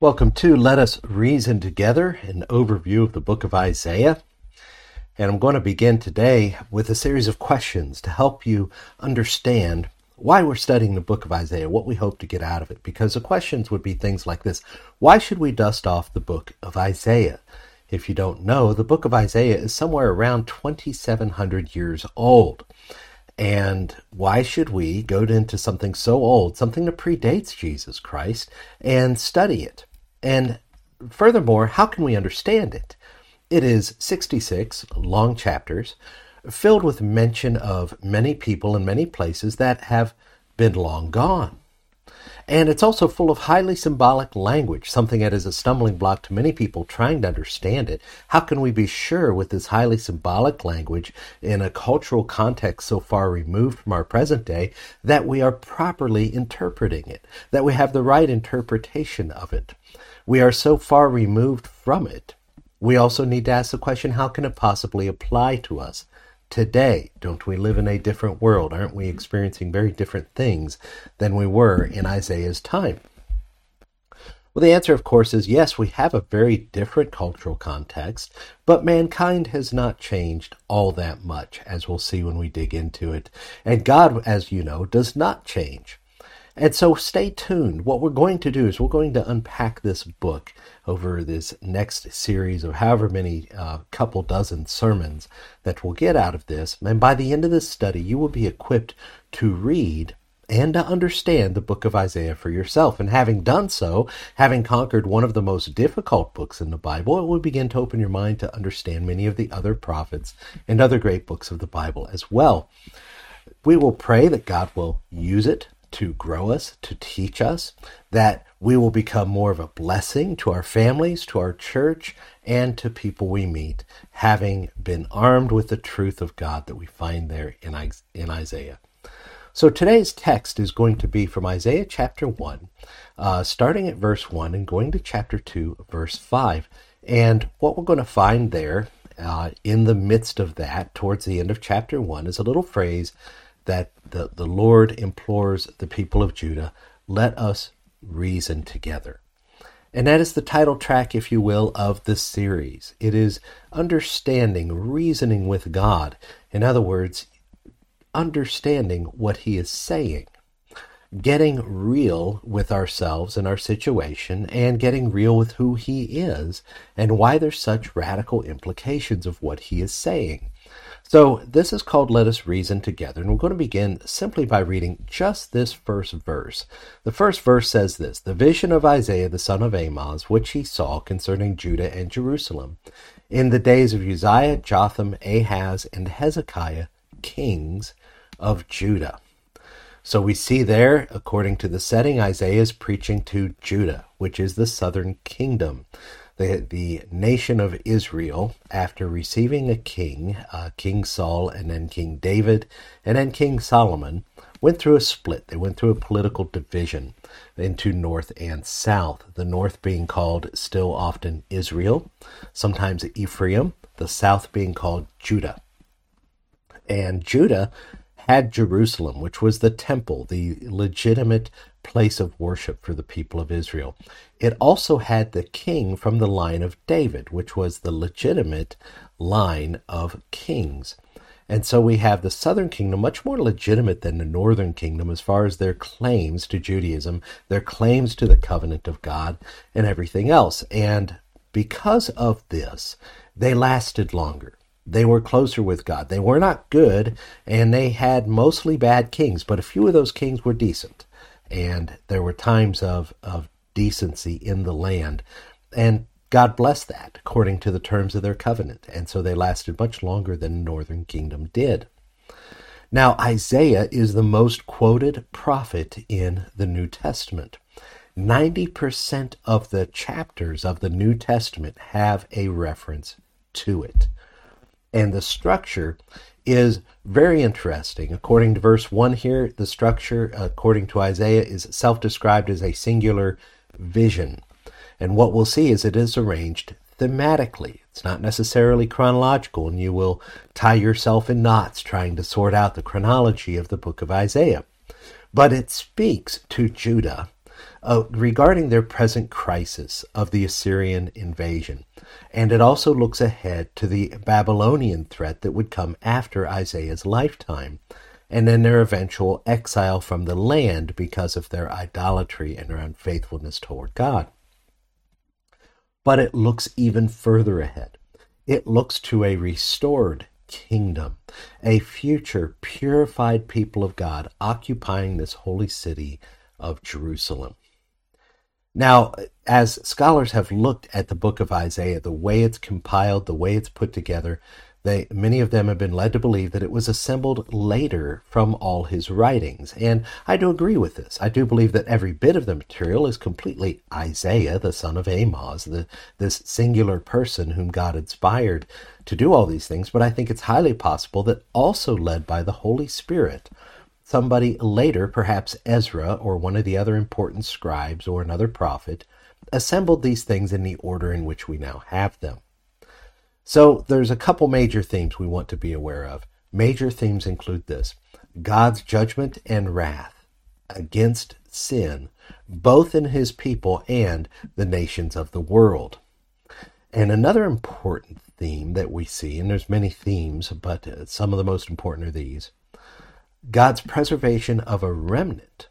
Welcome to Let Us Reason Together, an overview of the book of Isaiah. And I'm going to begin today with a series of questions to help you understand why we're studying the book of Isaiah, what we hope to get out of it. Because the questions would be things like this Why should we dust off the book of Isaiah? If you don't know, the book of Isaiah is somewhere around 2,700 years old. And why should we go into something so old, something that predates Jesus Christ, and study it? And furthermore, how can we understand it? It is 66 long chapters filled with mention of many people and many places that have been long gone. And it's also full of highly symbolic language, something that is a stumbling block to many people trying to understand it. How can we be sure with this highly symbolic language in a cultural context so far removed from our present day that we are properly interpreting it, that we have the right interpretation of it? We are so far removed from it. We also need to ask the question how can it possibly apply to us? today? Don't we live in a different world? Aren't we experiencing very different things than we were in Isaiah's time? Well, the answer, of course, is yes, we have a very different cultural context, but mankind has not changed all that much, as we'll see when we dig into it. And God, as you know, does not change. And so stay tuned. What we're going to do is we're going to unpack this book over this next series of however many uh, couple dozen sermons that we'll get out of this. And by the end of this study, you will be equipped to read and to understand the book of Isaiah for yourself. And having done so, having conquered one of the most difficult books in the Bible, it will begin to open your mind to understand many of the other prophets and other great books of the Bible as well. We will pray that God will use it to grow us, to teach us, that we will become more of a blessing to our families, to our church, and to people we meet, having been armed with the truth of God that we find there in, in Isaiah. So today's text is going to be from Isaiah chapter 1, uh, starting at verse 1 and going to chapter 2, verse 5. And what we're going to find there uh, in the midst of that, towards the end of chapter 1, is a little phrase that the, the Lord implores the people of Judah, let us reason together. And that is the title track, if you will, of this series. It is understanding, reasoning with God. In other words, understanding what He is saying. Getting real with ourselves and our situation, and getting real with who He is, and why there's such radical implications of what He is saying. So this is called Let Us Reason Together, and we're going to begin simply by reading just this first verse. The first verse says this The vision of Isaiah the son of Amoz, which he saw concerning Judah and Jerusalem, in the days of Uzziah, Jotham, Ahaz, and Hezekiah, kings of Judah. So we see there, according to the setting, Isaiah is preaching to Judah, which is the southern kingdom the, the nation of Israel, after receiving a king, uh, King Saul, and then King David, and then King Solomon, went through a split. They went through a political division into north and south. The north being called still often Israel, sometimes Ephraim, the south being called Judah. And Judah had Jerusalem, which was the temple, the legitimate place of worship for the people of Israel. It also had the king from the line of David, which was the legitimate line of kings. And so we have the southern kingdom much more legitimate than the northern kingdom as far as their claims to Judaism, their claims to the covenant of God, and everything else. And because of this, they lasted longer. They were closer with God. They were not good, and they had mostly bad kings, but a few of those kings were decent. And there were times of, of decency in the land. And God blessed that according to the terms of their covenant. And so they lasted much longer than the northern kingdom did. Now, Isaiah is the most quoted prophet in the New Testament. 90% of the chapters of the New Testament have a reference to it. And the structure is very interesting. According to verse 1 here, the structure, according to Isaiah, is self described as a singular vision. And what we'll see is it is arranged thematically. It's not necessarily chronological, and you will tie yourself in knots trying to sort out the chronology of the book of Isaiah. But it speaks to Judah uh, regarding their present crisis of the Assyrian invasion. And it also looks ahead to the Babylonian threat that would come after Isaiah's lifetime, and then their eventual exile from the land because of their idolatry and their unfaithfulness toward God. But it looks even further ahead. It looks to a restored kingdom, a future purified people of God occupying this holy city of Jerusalem. Now, as scholars have looked at the book of Isaiah, the way it's compiled, the way it's put together, they, many of them have been led to believe that it was assembled later from all his writings. And I do agree with this. I do believe that every bit of the material is completely Isaiah, the son of Amoz, the, this singular person whom God inspired to do all these things. But I think it's highly possible that also led by the Holy Spirit, somebody later, perhaps Ezra or one of the other important scribes or another prophet, assembled these things in the order in which we now have them. So there's a couple major themes we want to be aware of. Major themes include this God's judgment and wrath against sin, both in his people and the nations of the world. And another important theme that we see, and there's many themes, but some of the most important are these God's preservation of a remnant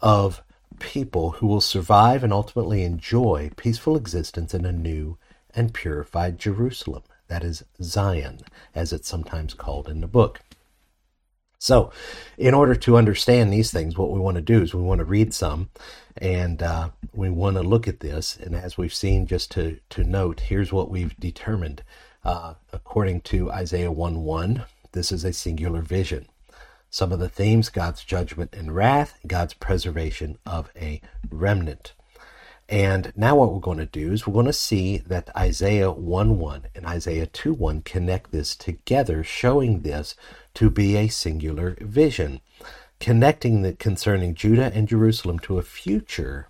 of people who will survive and ultimately enjoy peaceful existence in a new and purified Jerusalem. That is Zion, as it's sometimes called in the book. So, in order to understand these things, what we want to do is we want to read some and uh, we want to look at this. And as we've seen, just to, to note, here's what we've determined. Uh, according to Isaiah 1 1, this is a singular vision. Some of the themes God's judgment and wrath, God's preservation of a remnant. And now what we're going to do is we're going to see that Isaiah 1 1 and Isaiah 2 1 connect this together, showing this to be a singular vision, connecting the concerning Judah and Jerusalem to a future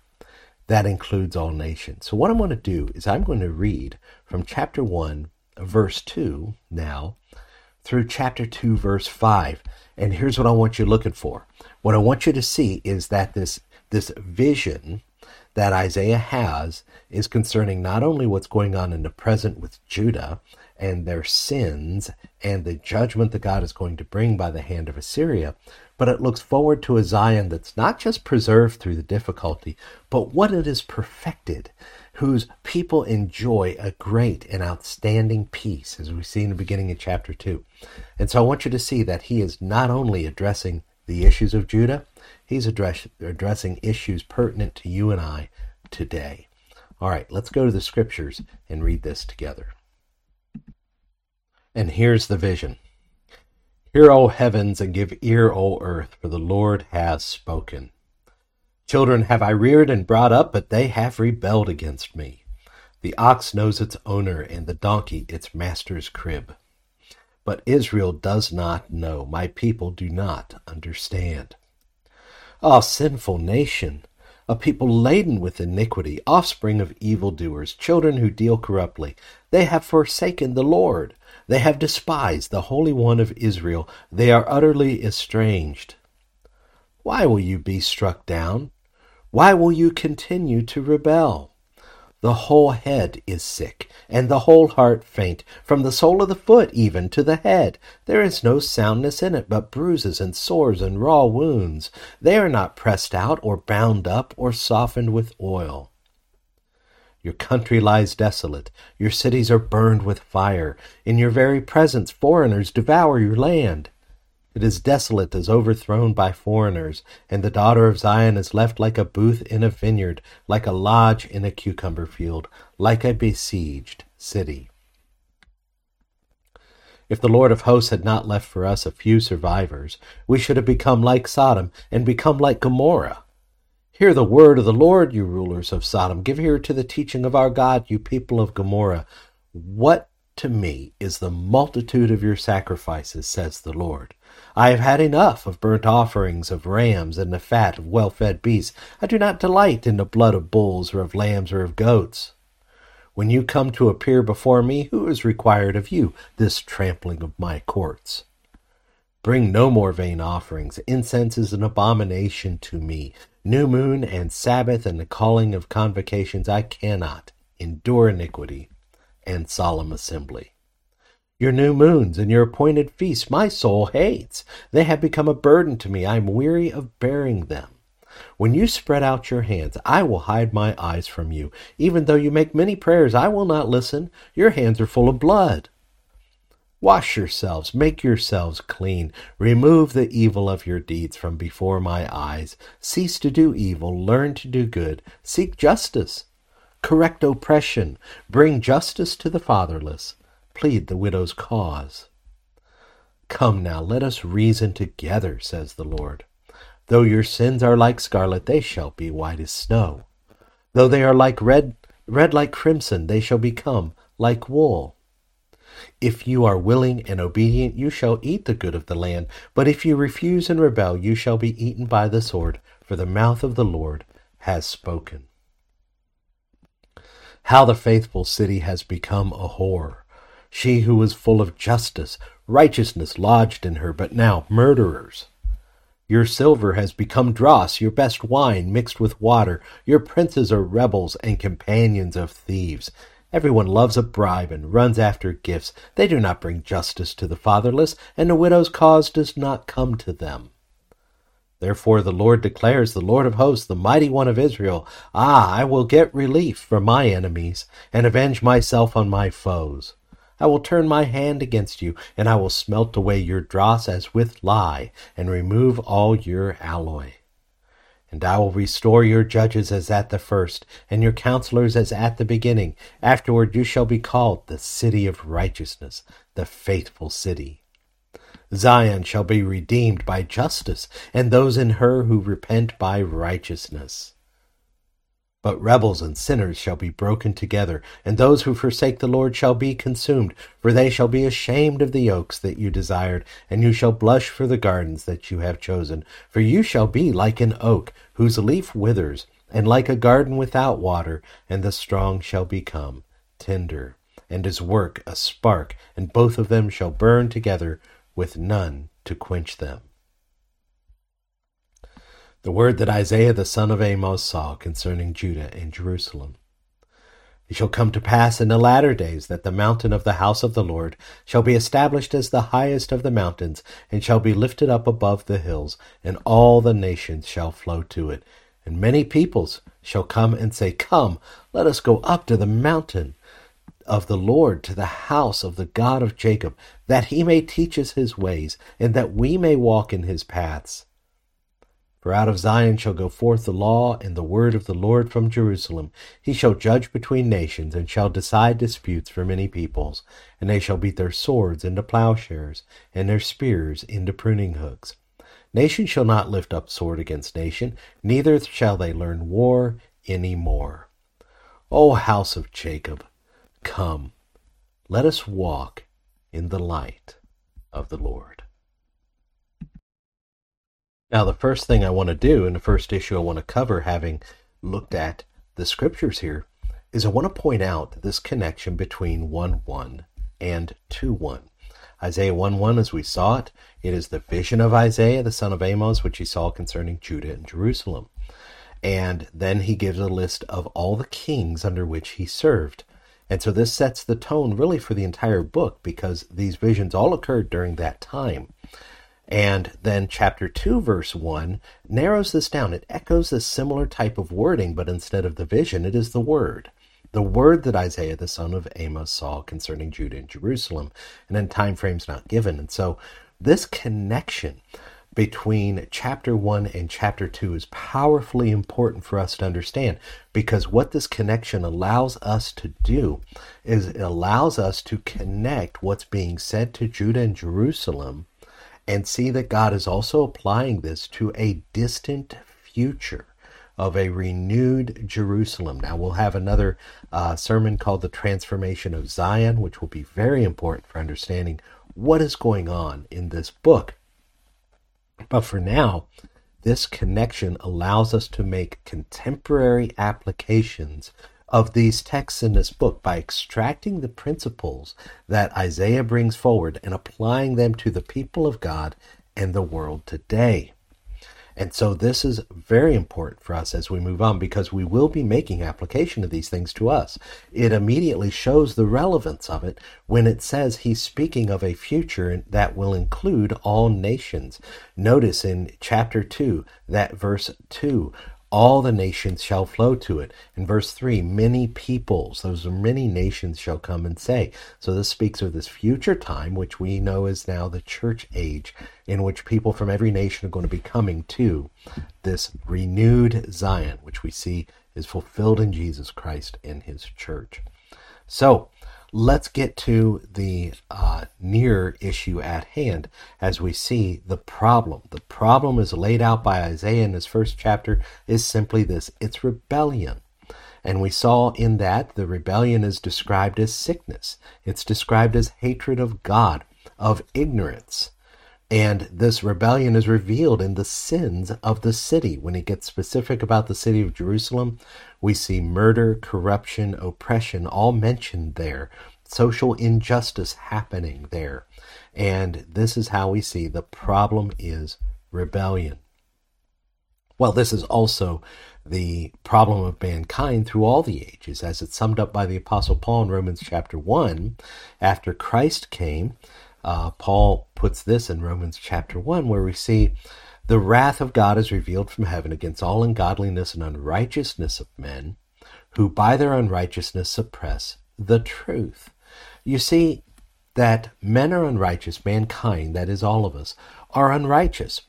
that includes all nations. So what I'm going to do is I'm going to read from chapter 1, verse 2 now through chapter 2, verse 5. And here's what I want you looking for. What I want you to see is that this this vision that Isaiah has is concerning not only what's going on in the present with Judah and their sins and the judgment that God is going to bring by the hand of Assyria, but it looks forward to a Zion that's not just preserved through the difficulty, but what it is perfected, whose people enjoy a great and outstanding peace, as we see in the beginning of chapter 2. And so I want you to see that he is not only addressing the issues of Judah, He's address, addressing issues pertinent to you and I today. All right, let's go to the scriptures and read this together. And here's the vision Hear, O heavens, and give ear, O earth, for the Lord has spoken. Children have I reared and brought up, but they have rebelled against me. The ox knows its owner, and the donkey its master's crib. But Israel does not know, my people do not understand. Ah, sinful nation, a people laden with iniquity, offspring of evildoers, children who deal corruptly. They have forsaken the Lord. They have despised the Holy One of Israel. They are utterly estranged. Why will you be struck down? Why will you continue to rebel? The whole head is sick, and the whole heart faint, from the sole of the foot even to the head. There is no soundness in it, but bruises and sores and raw wounds. They are not pressed out, or bound up, or softened with oil. Your country lies desolate. Your cities are burned with fire. In your very presence, foreigners devour your land. It is desolate as overthrown by foreigners, and the daughter of Zion is left like a booth in a vineyard, like a lodge in a cucumber field, like a besieged city. If the Lord of hosts had not left for us a few survivors, we should have become like Sodom and become like Gomorrah. Hear the word of the Lord, you rulers of Sodom. Give ear to the teaching of our God, you people of Gomorrah. What to me is the multitude of your sacrifices, says the Lord. I have had enough of burnt offerings of rams and the fat of well fed beasts. I do not delight in the blood of bulls or of lambs or of goats. When you come to appear before me, who is required of you this trampling of my courts? Bring no more vain offerings. Incense is an abomination to me. New moon and Sabbath and the calling of convocations, I cannot endure iniquity and solemn assembly. Your new moons and your appointed feasts my soul hates. They have become a burden to me. I am weary of bearing them. When you spread out your hands, I will hide my eyes from you. Even though you make many prayers, I will not listen. Your hands are full of blood. Wash yourselves, make yourselves clean. Remove the evil of your deeds from before my eyes. Cease to do evil, learn to do good. Seek justice. Correct oppression. Bring justice to the fatherless plead the widow's cause. Come now, let us reason together, says the Lord. Though your sins are like scarlet, they shall be white as snow. Though they are like red, red like crimson, they shall become like wool. If you are willing and obedient, you shall eat the good of the land. But if you refuse and rebel, you shall be eaten by the sword, for the mouth of the Lord has spoken. How the faithful city has become a whore she who was full of justice, righteousness lodged in her, but now murderers. Your silver has become dross, your best wine mixed with water. Your princes are rebels and companions of thieves. Everyone loves a bribe and runs after gifts. They do not bring justice to the fatherless, and the widow's cause does not come to them. Therefore the Lord declares, the Lord of hosts, the mighty one of Israel, Ah, I will get relief from my enemies, and avenge myself on my foes. I will turn my hand against you, and I will smelt away your dross as with lye, and remove all your alloy. And I will restore your judges as at the first, and your counselors as at the beginning. Afterward you shall be called the city of righteousness, the faithful city. Zion shall be redeemed by justice, and those in her who repent by righteousness. But rebels and sinners shall be broken together, and those who forsake the Lord shall be consumed, for they shall be ashamed of the oaks that you desired, and you shall blush for the gardens that you have chosen. For you shall be like an oak, whose leaf withers, and like a garden without water, and the strong shall become tender, and his work a spark, and both of them shall burn together, with none to quench them the word that Isaiah the son of Amoz saw concerning Judah and Jerusalem. It shall come to pass in the latter days that the mountain of the house of the Lord shall be established as the highest of the mountains, and shall be lifted up above the hills, and all the nations shall flow to it. And many peoples shall come and say, Come, let us go up to the mountain of the Lord, to the house of the God of Jacob, that he may teach us his ways, and that we may walk in his paths. For out of Zion shall go forth the law and the word of the Lord from Jerusalem. He shall judge between nations, and shall decide disputes for many peoples. And they shall beat their swords into plowshares, and their spears into pruning hooks. Nation shall not lift up sword against nation, neither shall they learn war any more. O house of Jacob, come, let us walk in the light of the Lord. Now, the first thing I want to do, and the first issue I want to cover, having looked at the scriptures here, is I want to point out this connection between 1 1 and 2 1. Isaiah 1 1, as we saw it, it is the vision of Isaiah, the son of Amoz, which he saw concerning Judah and Jerusalem. And then he gives a list of all the kings under which he served. And so this sets the tone really for the entire book because these visions all occurred during that time. And then chapter 2, verse 1 narrows this down. It echoes a similar type of wording, but instead of the vision, it is the word. The word that Isaiah, the son of Amoz, saw concerning Judah and Jerusalem, and then time frames not given. And so this connection between chapter 1 and chapter 2 is powerfully important for us to understand because what this connection allows us to do is it allows us to connect what's being said to Judah and Jerusalem and see that God is also applying this to a distant future of a renewed Jerusalem. Now, we'll have another uh, sermon called The Transformation of Zion, which will be very important for understanding what is going on in this book. But for now, this connection allows us to make contemporary applications of these texts in this book by extracting the principles that Isaiah brings forward and applying them to the people of God and the world today. And so this is very important for us as we move on because we will be making application of these things to us. It immediately shows the relevance of it when it says he's speaking of a future that will include all nations. Notice in chapter 2, that verse 2, all the nations shall flow to it. In verse 3, many peoples, those many nations shall come and say. So this speaks of this future time, which we know is now the church age, in which people from every nation are going to be coming to this renewed Zion, which we see is fulfilled in Jesus Christ in his church. So, let's get to the uh, near issue at hand as we see the problem. The problem is laid out by Isaiah in his first chapter is simply this it's rebellion. And we saw in that the rebellion is described as sickness, it's described as hatred of God, of ignorance. And this rebellion is revealed in the sins of the city. When he gets specific about the city of Jerusalem, we see murder, corruption, oppression all mentioned there, social injustice happening there. And this is how we see the problem is rebellion. Well, this is also the problem of mankind through all the ages, as it's summed up by the Apostle Paul in Romans chapter 1. After Christ came, uh, Paul puts this in Romans chapter 1, where we see the wrath of God is revealed from heaven against all ungodliness and unrighteousness of men, who by their unrighteousness suppress the truth. You see that men are unrighteous, mankind, that is all of us, are unrighteous.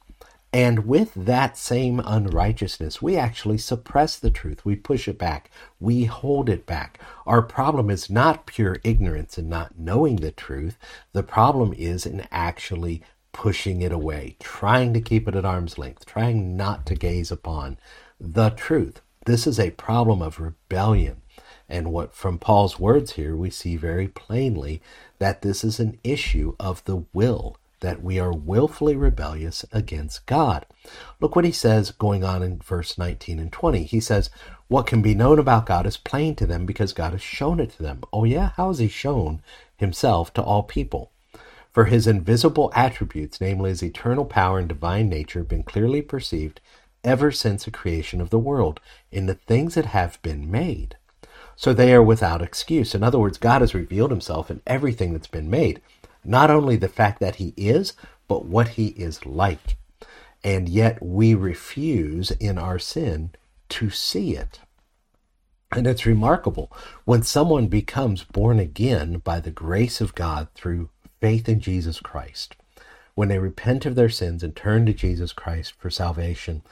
And with that same unrighteousness, we actually suppress the truth. We push it back. We hold it back. Our problem is not pure ignorance and not knowing the truth. The problem is in actually pushing it away, trying to keep it at arm's length, trying not to gaze upon the truth. This is a problem of rebellion. And what from Paul's words here, we see very plainly that this is an issue of the will that we are willfully rebellious against God. Look what he says going on in verse 19 and 20. He says, What can be known about God is plain to them because God has shown it to them. Oh, yeah? How has he shown himself to all people? For his invisible attributes, namely his eternal power and divine nature, have been clearly perceived ever since the creation of the world in the things that have been made. So they are without excuse. In other words, God has revealed himself in everything that's been made. Not only the fact that he is, but what he is like. And yet we refuse in our sin to see it. And it's remarkable when someone becomes born again by the grace of God through faith in Jesus Christ. When they repent of their sins and turn to Jesus Christ for salvation,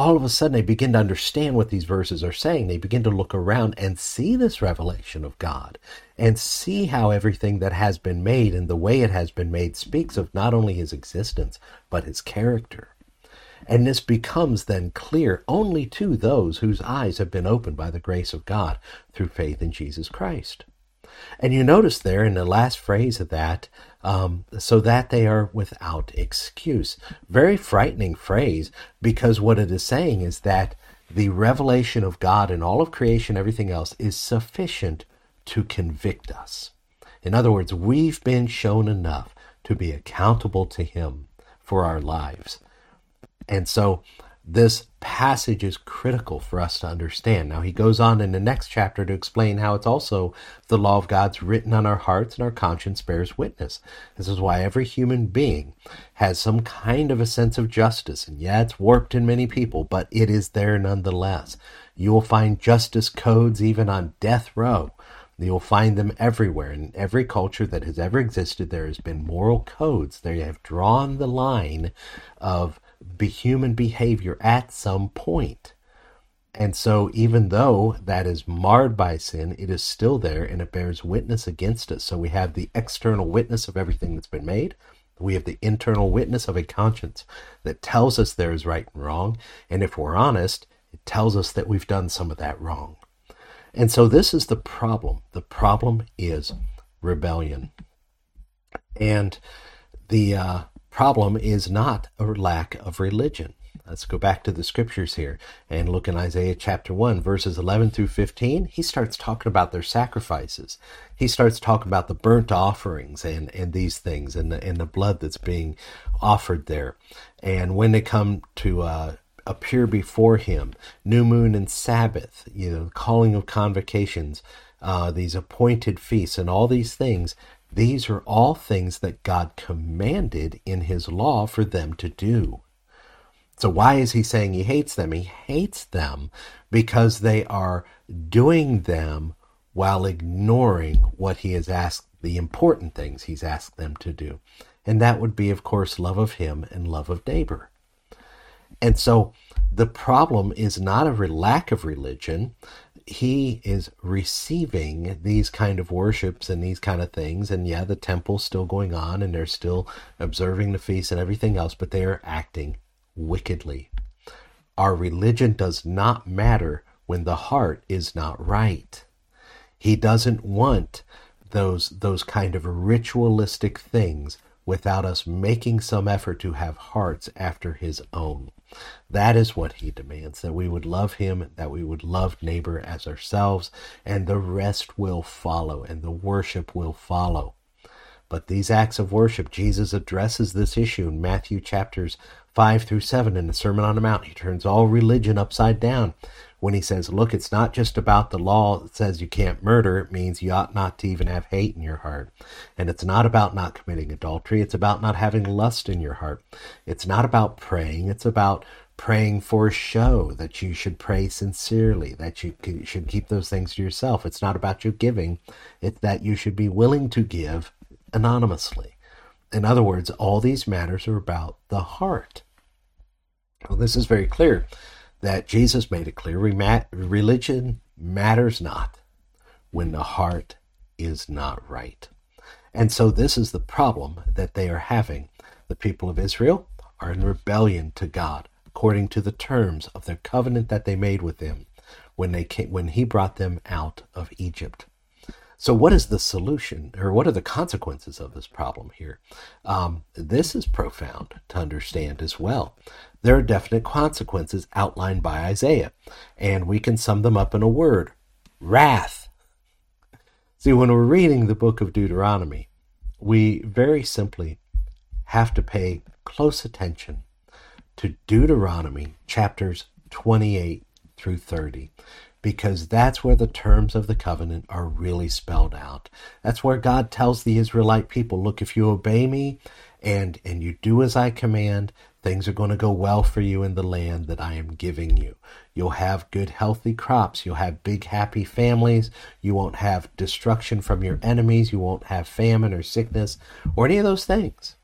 all of a sudden they begin to understand what these verses are saying. They begin to look around and see this revelation of God and see how everything that has been made and the way it has been made speaks of not only his existence, but his character. And this becomes then clear only to those whose eyes have been opened by the grace of God through faith in Jesus Christ. And you notice there in the last phrase of that, um, so that they are without excuse. Very frightening phrase because what it is saying is that the revelation of God and all of creation, everything else, is sufficient to convict us. In other words, we've been shown enough to be accountable to Him for our lives. And so this passage is critical for us to understand. Now, he goes on in the next chapter to explain how it's also the law of God's written on our hearts and our conscience bears witness. This is why every human being has some kind of a sense of justice. And yeah, it's warped in many people, but it is there nonetheless. You will find justice codes even on death row. You'll find them everywhere. In every culture that has ever existed, there has been moral codes. They have drawn the line of be human behavior at some point. And so, even though that is marred by sin, it is still there and it bears witness against us. So, we have the external witness of everything that's been made. We have the internal witness of a conscience that tells us there is right and wrong. And if we're honest, it tells us that we've done some of that wrong. And so, this is the problem. The problem is rebellion. And the uh, problem is not a lack of religion. Let's go back to the scriptures here and look in Isaiah chapter 1, verses 11 through 15. He starts talking about their sacrifices. He starts talking about the burnt offerings and, and these things and the, and the blood that's being offered there. And when they come to uh, appear before him, new moon and Sabbath, you know, calling of convocations, uh, these appointed feasts, and all these things. These are all things that God commanded in his law for them to do. So, why is he saying he hates them? He hates them because they are doing them while ignoring what he has asked, the important things he's asked them to do. And that would be, of course, love of him and love of neighbor. And so the problem is not a lack of religion. He is receiving these kind of worships and these kind of things. And yeah, the temple's still going on and they're still observing the feast and everything else, but they are acting wickedly. Our religion does not matter when the heart is not right. He doesn't want those those kind of ritualistic things without us making some effort to have hearts after his own. That is what he demands that we would love him, that we would love neighbor as ourselves, and the rest will follow, and the worship will follow. But these acts of worship, Jesus addresses this issue in Matthew chapters 5 through 7 in the Sermon on the Mount. He turns all religion upside down when he says, Look, it's not just about the law that says you can't murder. It means you ought not to even have hate in your heart. And it's not about not committing adultery. It's about not having lust in your heart. It's not about praying. It's about praying for show, that you should pray sincerely, that you should keep those things to yourself. It's not about your giving. It's that you should be willing to give anonymously. In other words, all these matters are about the heart. Well, this is very clear that Jesus made it clear religion matters not when the heart is not right. And so, this is the problem that they are having. The people of Israel are in rebellion to God according to the terms of their covenant that they made with him when, they came, when he brought them out of Egypt. So, what is the solution, or what are the consequences of this problem here? Um, this is profound to understand as well. There are definite consequences outlined by Isaiah, and we can sum them up in a word wrath. See, when we're reading the book of Deuteronomy, we very simply have to pay close attention to Deuteronomy chapters 28 through 30 because that's where the terms of the covenant are really spelled out. That's where God tells the Israelite people, look, if you obey me and and you do as I command, things are going to go well for you in the land that I am giving you. You'll have good healthy crops, you'll have big happy families, you won't have destruction from your enemies, you won't have famine or sickness or any of those things.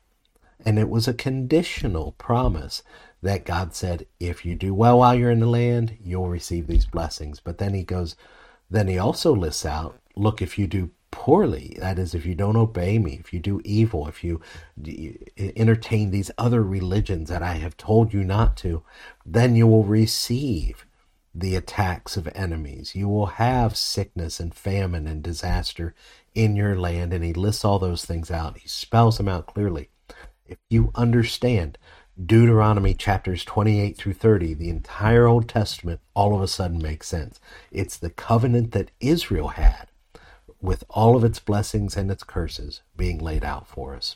And it was a conditional promise that God said, if you do well while you're in the land, you'll receive these blessings. But then he goes, then he also lists out, look, if you do poorly, that is, if you don't obey me, if you do evil, if you entertain these other religions that I have told you not to, then you will receive the attacks of enemies. You will have sickness and famine and disaster in your land. And he lists all those things out. He spells them out clearly. If you understand Deuteronomy chapters 28 through 30, the entire Old Testament, all of a sudden makes sense. It's the covenant that Israel had with all of its blessings and its curses being laid out for us.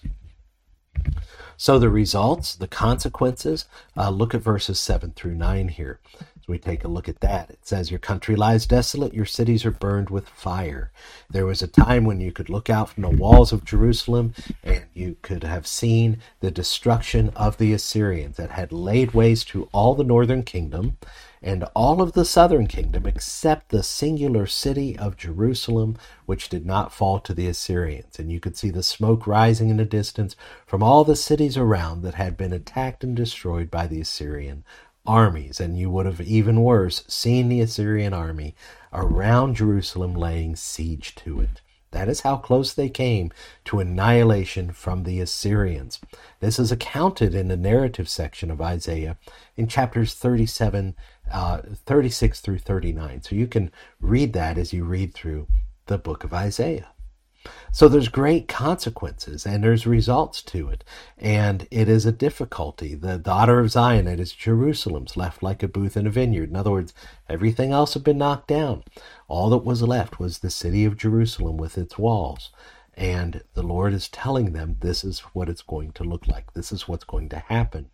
So, the results, the consequences, uh, look at verses 7 through 9 here. We take a look at that, it says, Your country lies desolate, your cities are burned with fire. There was a time when you could look out from the walls of Jerusalem and you could have seen the destruction of the Assyrians that had laid waste to all the northern kingdom and all of the southern kingdom except the singular city of Jerusalem, which did not fall to the Assyrians. And you could see the smoke rising in the distance from all the cities around that had been attacked and destroyed by the Assyrian armies, and you would have even worse seen the Assyrian army around Jerusalem laying siege to it. That is how close they came to annihilation from the Assyrians. This is accounted in the narrative section of Isaiah in chapters 37, uh, 36 through 39. So you can read that as you read through the book of Isaiah. So there's great consequences and there's results to it. And it is a difficulty. The daughter of Zion, it is Jerusalem's left like a booth in a vineyard. In other words, everything else had been knocked down. All that was left was the city of Jerusalem with its walls. And the Lord is telling them this is what it's going to look like. This is what's going to happen.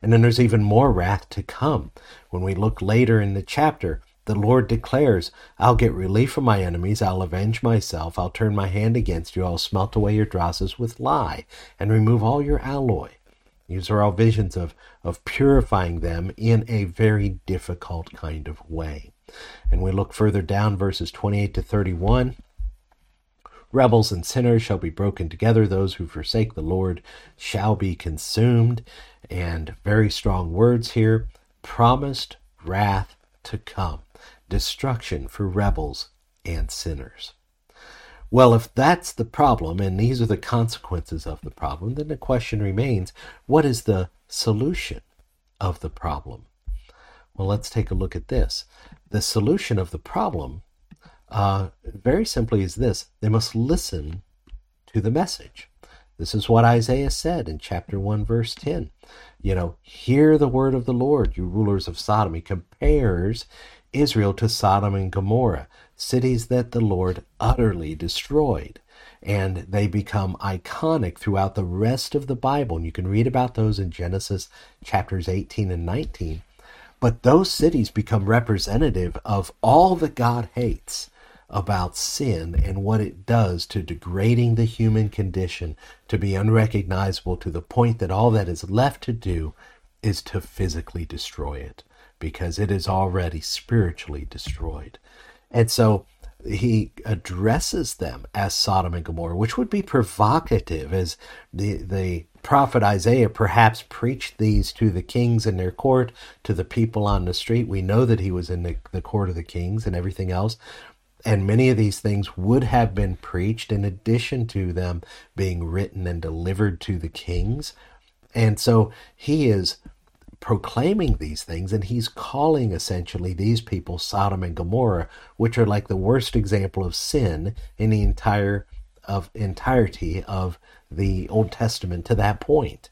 And then there's even more wrath to come. When we look later in the chapter, the Lord declares, I'll get relief from my enemies, I'll avenge myself, I'll turn my hand against you, I'll smelt away your drosses with lye, and remove all your alloy. These are all visions of, of purifying them in a very difficult kind of way. And we look further down, verses 28 to 31. Rebels and sinners shall be broken together. Those who forsake the Lord shall be consumed. And very strong words here promised wrath to come destruction for rebels and sinners. Well, if that's the problem, and these are the consequences of the problem, then the question remains what is the solution of the problem? Well, let's take a look at this. The solution of the problem, uh, very simply, is this they must listen to the message. This is what Isaiah said in chapter 1, verse 10. You know, hear the word of the Lord, you rulers of Sodom. He compares Israel to Sodom and Gomorrah, cities that the Lord utterly destroyed. And they become iconic throughout the rest of the Bible. And you can read about those in Genesis chapters 18 and 19. But those cities become representative of all that God hates about sin and what it does to degrading the human condition to be unrecognizable to the point that all that is left to do is to physically destroy it because it is already spiritually destroyed. And so he addresses them as Sodom and Gomorrah, which would be provocative as the, the prophet Isaiah perhaps preached these to the kings in their court, to the people on the street. We know that he was in the, the court of the kings and everything else. And many of these things would have been preached in addition to them being written and delivered to the kings. And so he is proclaiming these things, and he's calling essentially these people Sodom and Gomorrah, which are like the worst example of sin in the entire of entirety of the Old Testament to that point.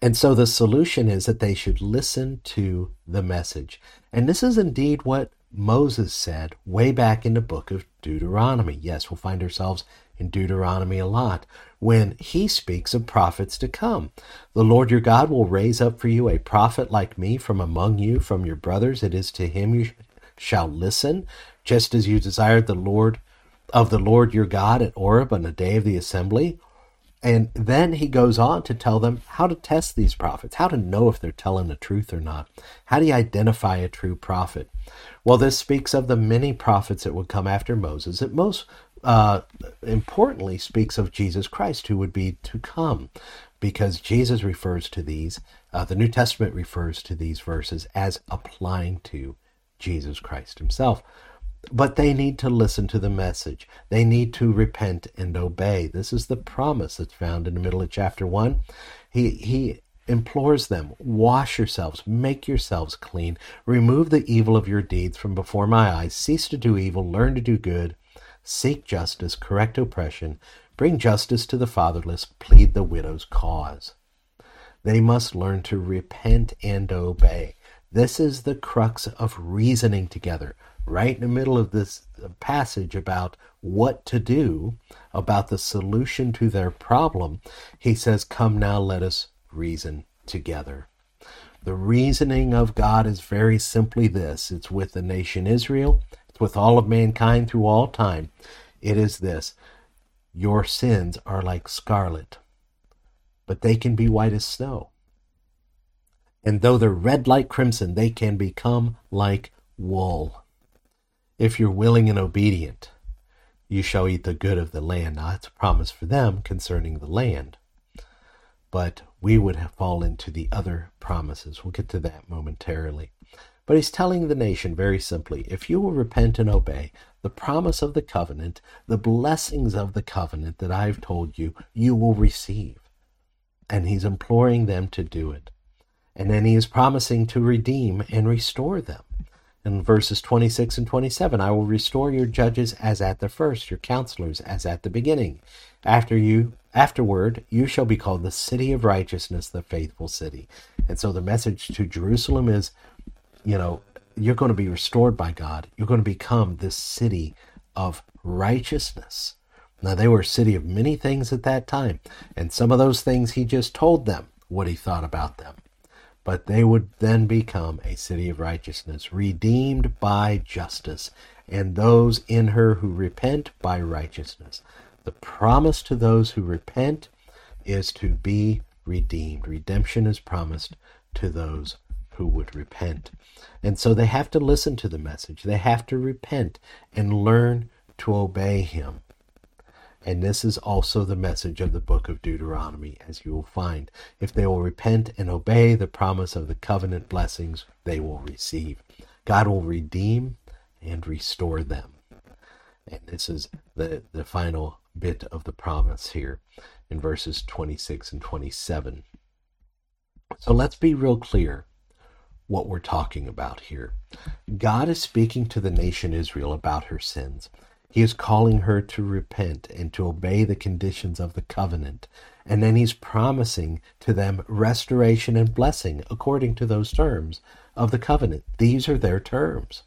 And so the solution is that they should listen to the message. And this is indeed what Moses said way back in the book of Deuteronomy. Yes, we'll find ourselves in Deuteronomy a lot when he speaks of prophets to come. The Lord your God will raise up for you a prophet like me from among you, from your brothers. It is to him you shall listen, just as you desired the Lord of the Lord your God at Horeb on the day of the assembly. And then he goes on to tell them how to test these prophets, how to know if they're telling the truth or not. How do you identify a true prophet? Well, this speaks of the many prophets that would come after Moses. It most uh, importantly speaks of Jesus Christ, who would be to come, because Jesus refers to these, uh, the New Testament refers to these verses as applying to Jesus Christ himself. But they need to listen to the message. They need to repent and obey. This is the promise that's found in the middle of chapter 1. He, he implores them wash yourselves, make yourselves clean, remove the evil of your deeds from before my eyes, cease to do evil, learn to do good seek justice, correct oppression, bring justice to the fatherless, plead the widow's cause. They must learn to repent and obey. This is the crux of reasoning together. Right in the middle of this passage about what to do, about the solution to their problem, he says, Come now, let us reason together. The reasoning of God is very simply this it's with the nation Israel, it's with all of mankind through all time, it is this Your sins are like scarlet, but they can be white as snow. And though they're red like crimson, they can become like wool. If you're willing and obedient, you shall eat the good of the land. Now, that's a promise for them concerning the land. But we would fall into the other promises. We'll get to that momentarily. But he's telling the nation very simply if you will repent and obey the promise of the covenant, the blessings of the covenant that I've told you, you will receive. And he's imploring them to do it. And then he is promising to redeem and restore them. In verses 26 and 27, I will restore your judges as at the first, your counselors as at the beginning. After you, afterward, you shall be called the city of righteousness, the faithful city. And so the message to Jerusalem is you know, you're going to be restored by God. You're going to become this city of righteousness. Now, they were a city of many things at that time, and some of those things he just told them what he thought about them. But they would then become a city of righteousness, redeemed by justice, and those in her who repent by righteousness. The promise to those who repent is to be redeemed. Redemption is promised to those who would repent. And so they have to listen to the message. They have to repent and learn to obey him. And this is also the message of the book of Deuteronomy, as you will find. If they will repent and obey the promise of the covenant blessings, they will receive. God will redeem and restore them. And this is the, the final bit of the promise here in verses 26 and 27. So let's be real clear what we're talking about here. God is speaking to the nation Israel about her sins. He is calling her to repent and to obey the conditions of the covenant. And then he's promising to them restoration and blessing according to those terms of the covenant. These are their terms.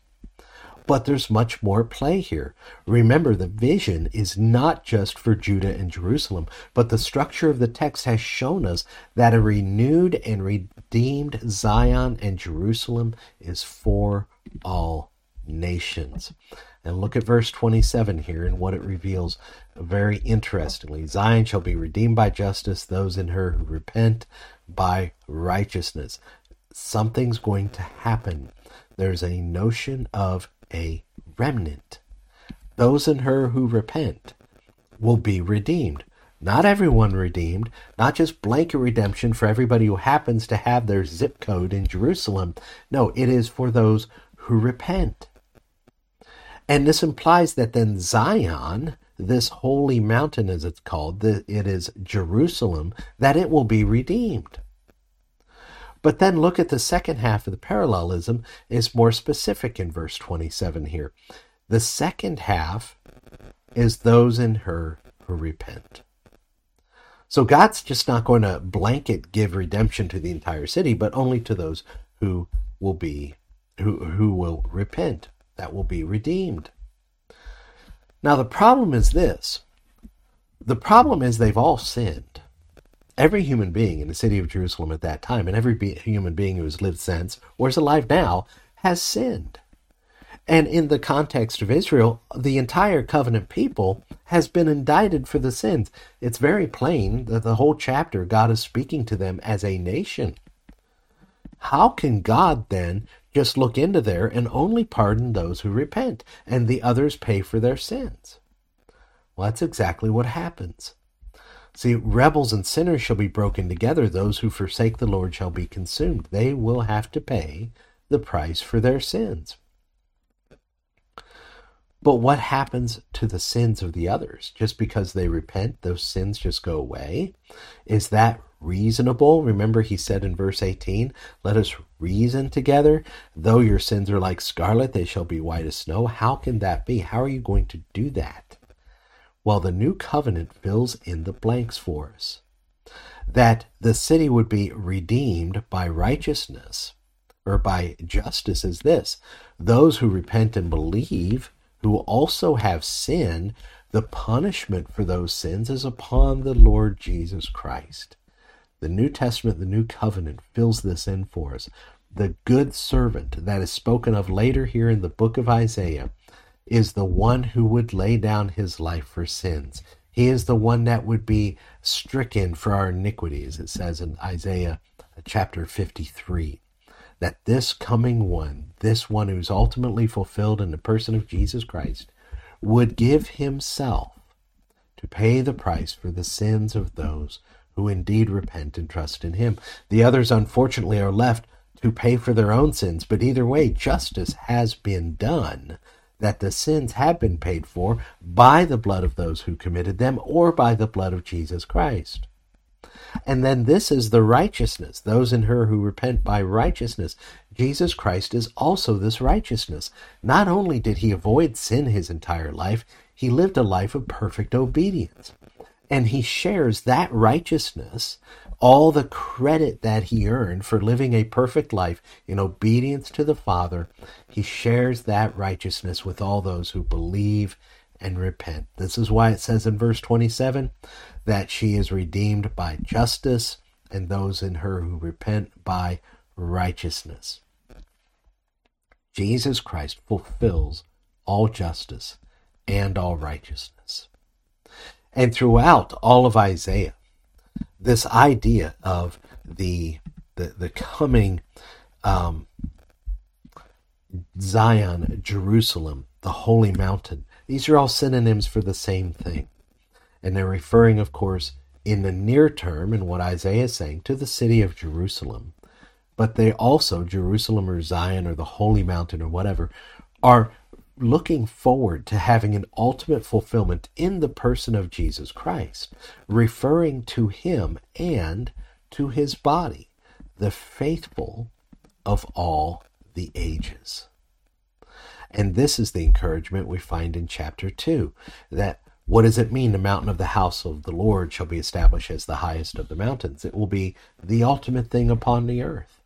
But there's much more play here. Remember, the vision is not just for Judah and Jerusalem, but the structure of the text has shown us that a renewed and redeemed Zion and Jerusalem is for all nations. And look at verse 27 here and what it reveals very interestingly. Zion shall be redeemed by justice, those in her who repent by righteousness. Something's going to happen. There's a notion of a remnant. Those in her who repent will be redeemed. Not everyone redeemed, not just blanket redemption for everybody who happens to have their zip code in Jerusalem. No, it is for those who repent. And this implies that then Zion, this holy mountain as it's called, it is Jerusalem, that it will be redeemed. But then look at the second half of the parallelism is more specific in verse 27 here. The second half is those in her who repent. So God's just not going to blanket give redemption to the entire city, but only to those who will be who who will repent that will be redeemed. Now, the problem is this the problem is they've all sinned. Every human being in the city of Jerusalem at that time, and every be- human being who has lived since or is alive now, has sinned. And in the context of Israel, the entire covenant people has been indicted for the sins. It's very plain that the whole chapter, God is speaking to them as a nation. How can God then just look into there and only pardon those who repent, and the others pay for their sins. Well, that's exactly what happens. See, rebels and sinners shall be broken together. Those who forsake the Lord shall be consumed. They will have to pay the price for their sins. But what happens to the sins of the others? Just because they repent, those sins just go away? Is that reasonable. Remember, he said in verse 18, Let us reason together. Though your sins are like scarlet, they shall be white as snow. How can that be? How are you going to do that? Well, the new covenant fills in the blanks for us. That the city would be redeemed by righteousness or by justice is this those who repent and believe, who also have sinned, the punishment for those sins is upon the Lord Jesus Christ. The New Testament, the New Covenant, fills this in for us. The good servant that is spoken of later here in the book of Isaiah is the one who would lay down his life for sins. He is the one that would be stricken for our iniquities, it says in Isaiah chapter 53. That this coming one, this one who's ultimately fulfilled in the person of Jesus Christ, would give himself to pay the price for the sins of those who indeed repent and trust in him. The others, unfortunately, are left to pay for their own sins, but either way, justice has been done, that the sins have been paid for by the blood of those who committed them or by the blood of Jesus Christ. And then this is the righteousness, those in her who repent by righteousness. Jesus Christ is also this righteousness. Not only did he avoid sin his entire life, he lived a life of perfect obedience and he shares that righteousness, all the credit that he earned for living a perfect life in obedience to the Father, he shares that righteousness with all those who believe and repent. This is why it says in verse 27 that she is redeemed by justice and those in her who repent by righteousness. Jesus Christ fulfills all justice and all righteousness. And throughout all of Isaiah, this idea of the the, the coming um, Zion, Jerusalem, the holy mountain, these are all synonyms for the same thing. And they're referring, of course, in the near term, in what Isaiah is saying, to the city of Jerusalem. But they also, Jerusalem or Zion or the holy mountain or whatever, are looking forward to having an ultimate fulfillment in the person of Jesus Christ, referring to him and to his body, the faithful of all the ages. And this is the encouragement we find in chapter 2 that what does it mean the mountain of the house of the Lord shall be established as the highest of the mountains? It will be the ultimate thing upon the earth.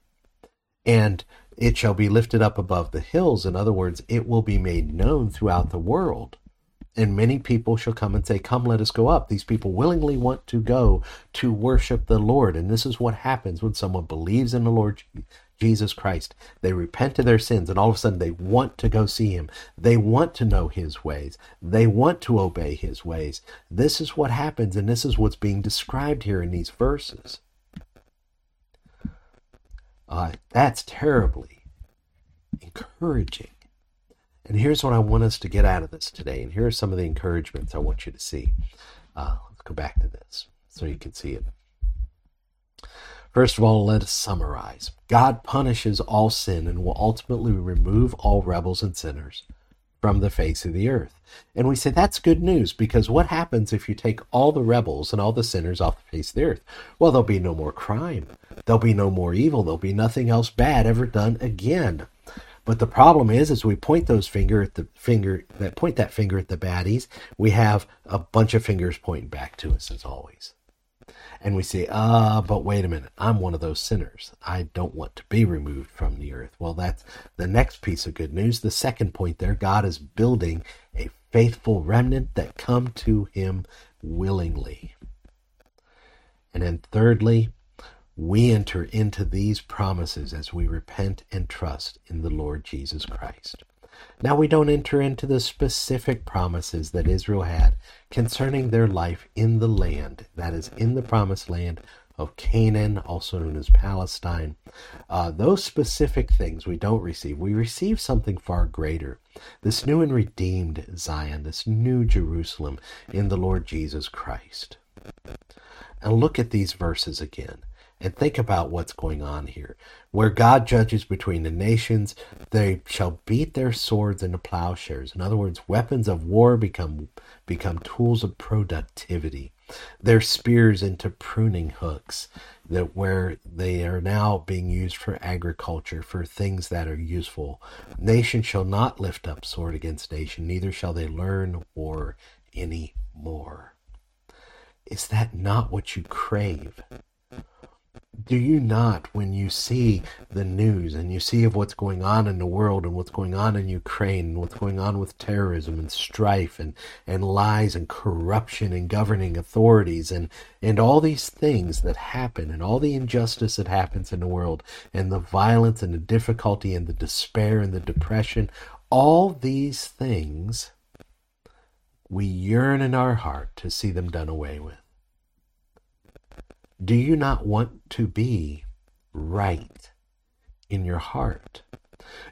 And it shall be lifted up above the hills. In other words, it will be made known throughout the world. And many people shall come and say, Come, let us go up. These people willingly want to go to worship the Lord. And this is what happens when someone believes in the Lord Jesus Christ. They repent of their sins, and all of a sudden they want to go see Him. They want to know His ways. They want to obey His ways. This is what happens, and this is what's being described here in these verses. Uh, that's terribly encouraging. And here's what I want us to get out of this today. And here are some of the encouragements I want you to see. Uh, let's go back to this so you can see it. First of all, let us summarize. God punishes all sin and will ultimately remove all rebels and sinners from the face of the earth. And we say that's good news because what happens if you take all the rebels and all the sinners off the face of the earth? Well, there'll be no more crime. There'll be no more evil. There'll be nothing else bad ever done again. But the problem is, as we point those finger at the finger that point that finger at the baddies, we have a bunch of fingers pointing back to us as always and we say, ah, but wait a minute, I'm one of those sinners. I don't want to be removed from the earth. Well, that's the next piece of good news. The second point there God is building a faithful remnant that come to him willingly. And then thirdly, we enter into these promises as we repent and trust in the Lord Jesus Christ. Now we don't enter into the specific promises that Israel had concerning their life in the land, that is, in the promised land of Canaan, also known as Palestine. Uh, those specific things we don't receive. We receive something far greater. This new and redeemed Zion, this new Jerusalem in the Lord Jesus Christ. And look at these verses again and think about what's going on here. Where God judges between the nations, they shall beat their swords into plowshares. In other words, weapons of war become become tools of productivity. Their spears into pruning hooks, that where they are now being used for agriculture, for things that are useful. Nation shall not lift up sword against nation, neither shall they learn war any more. Is that not what you crave? Do you not, when you see the news and you see of what's going on in the world and what's going on in Ukraine and what's going on with terrorism and strife and, and lies and corruption and governing authorities and, and all these things that happen and all the injustice that happens in the world and the violence and the difficulty and the despair and the depression, all these things, we yearn in our heart to see them done away with. Do you not want to be right in your heart?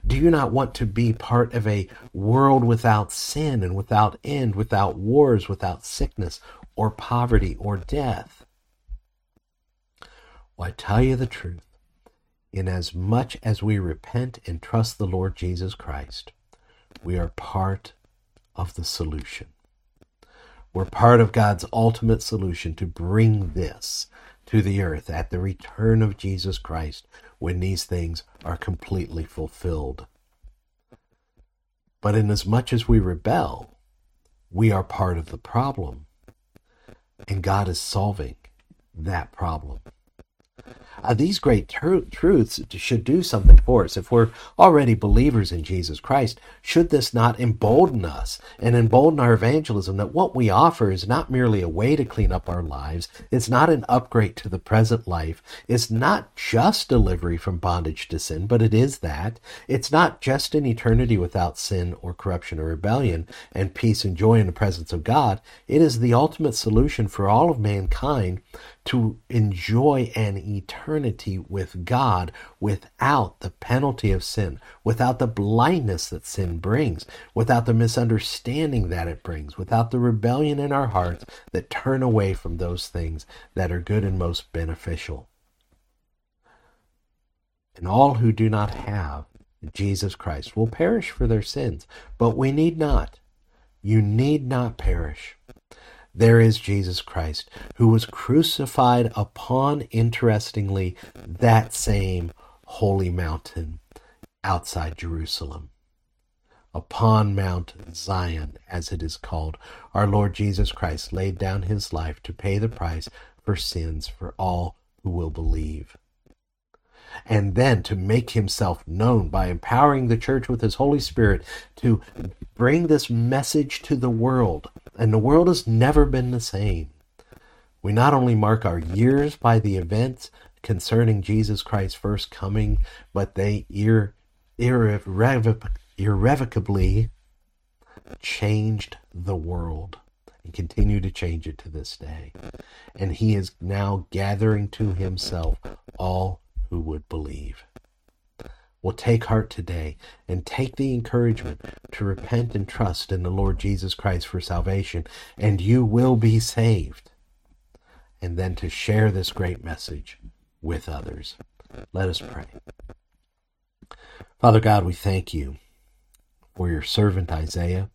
Do you not want to be part of a world without sin and without end, without wars, without sickness or poverty or death? Well, I tell you the truth. Inasmuch as we repent and trust the Lord Jesus Christ, we are part of the solution. We're part of God's ultimate solution to bring this to the earth at the return of Jesus Christ when these things are completely fulfilled. But inasmuch as we rebel, we are part of the problem, and God is solving that problem. Uh, these great tr- truths should do something for us. If we're already believers in Jesus Christ, should this not embolden us and embolden our evangelism that what we offer is not merely a way to clean up our lives, it's not an upgrade to the present life, it's not just delivery from bondage to sin, but it is that. It's not just an eternity without sin or corruption or rebellion and peace and joy in the presence of God. It is the ultimate solution for all of mankind to enjoy an eternity with God without the penalty of sin, without the blindness that sin brings, without the misunderstanding that it brings, without the rebellion in our hearts that turn away from those things that are good and most beneficial. And all who do not have Jesus Christ will perish for their sins, but we need not. You need not perish there is Jesus Christ, who was crucified upon, interestingly, that same holy mountain outside Jerusalem. Upon Mount Zion, as it is called, our Lord Jesus Christ laid down his life to pay the price for sins for all who will believe. And then to make himself known by empowering the church with his Holy Spirit to bring this message to the world and the world has never been the same. We not only mark our years by the events concerning Jesus Christ's first coming, but they irre- irrevoc- irrevocably changed the world and continue to change it to this day. And he is now gathering to himself all who would believe will take heart today and take the encouragement to repent and trust in the Lord Jesus Christ for salvation, and you will be saved. And then to share this great message with others. Let us pray. Father God, we thank you for your servant Isaiah.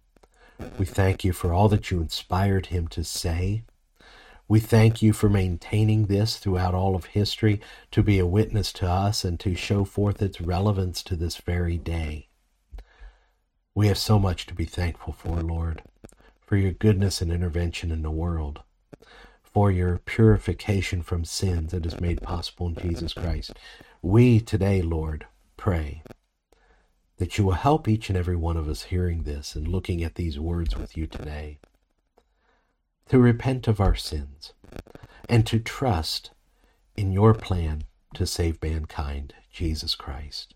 We thank you for all that you inspired him to say. We thank you for maintaining this throughout all of history to be a witness to us and to show forth its relevance to this very day. We have so much to be thankful for, Lord, for your goodness and intervention in the world, for your purification from sins that is made possible in Jesus Christ. We today, Lord, pray that you will help each and every one of us hearing this and looking at these words with you today to repent of our sins, and to trust in your plan to save mankind, Jesus Christ.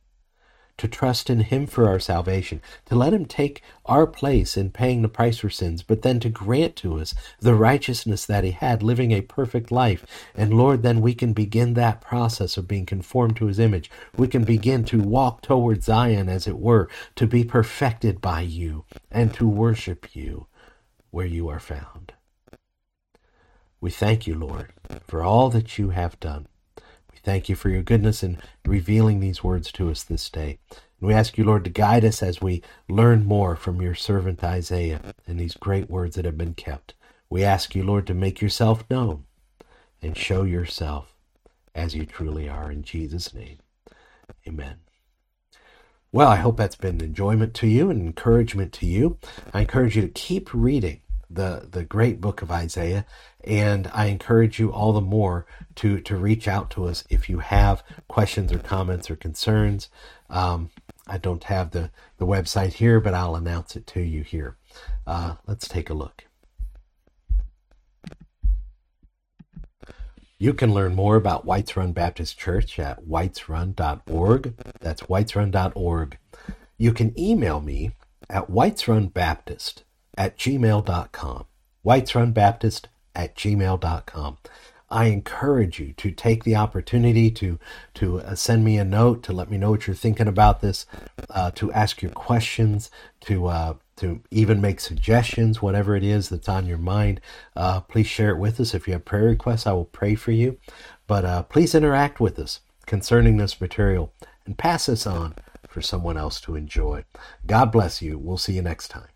To trust in Him for our salvation, to let Him take our place in paying the price for sins, but then to grant to us the righteousness that He had, living a perfect life. And Lord, then we can begin that process of being conformed to His image. We can begin to walk toward Zion, as it were, to be perfected by you and to worship you where you are found. We thank you, Lord, for all that you have done. We thank you for your goodness in revealing these words to us this day. And we ask you, Lord, to guide us as we learn more from your servant Isaiah and these great words that have been kept. We ask you, Lord, to make yourself known and show yourself as you truly are. In Jesus' name, amen. Well, I hope that's been enjoyment to you and encouragement to you. I encourage you to keep reading the, the great book of Isaiah and I encourage you all the more to, to reach out to us if you have questions or comments or concerns. Um, I don't have the, the website here, but I'll announce it to you here. Uh, let's take a look. You can learn more about Whites Run Baptist Church at whitesrun.org. That's whitesrun.org. You can email me at whitesrunbaptist at gmail.com. Whitesrunbaptist at gmail.com. I encourage you to take the opportunity to to uh, send me a note to let me know what you're thinking about this, uh, to ask your questions, to uh, to even make suggestions, whatever it is that's on your mind. Uh, please share it with us. If you have prayer requests, I will pray for you. But uh, please interact with us concerning this material and pass this on for someone else to enjoy. God bless you. We'll see you next time.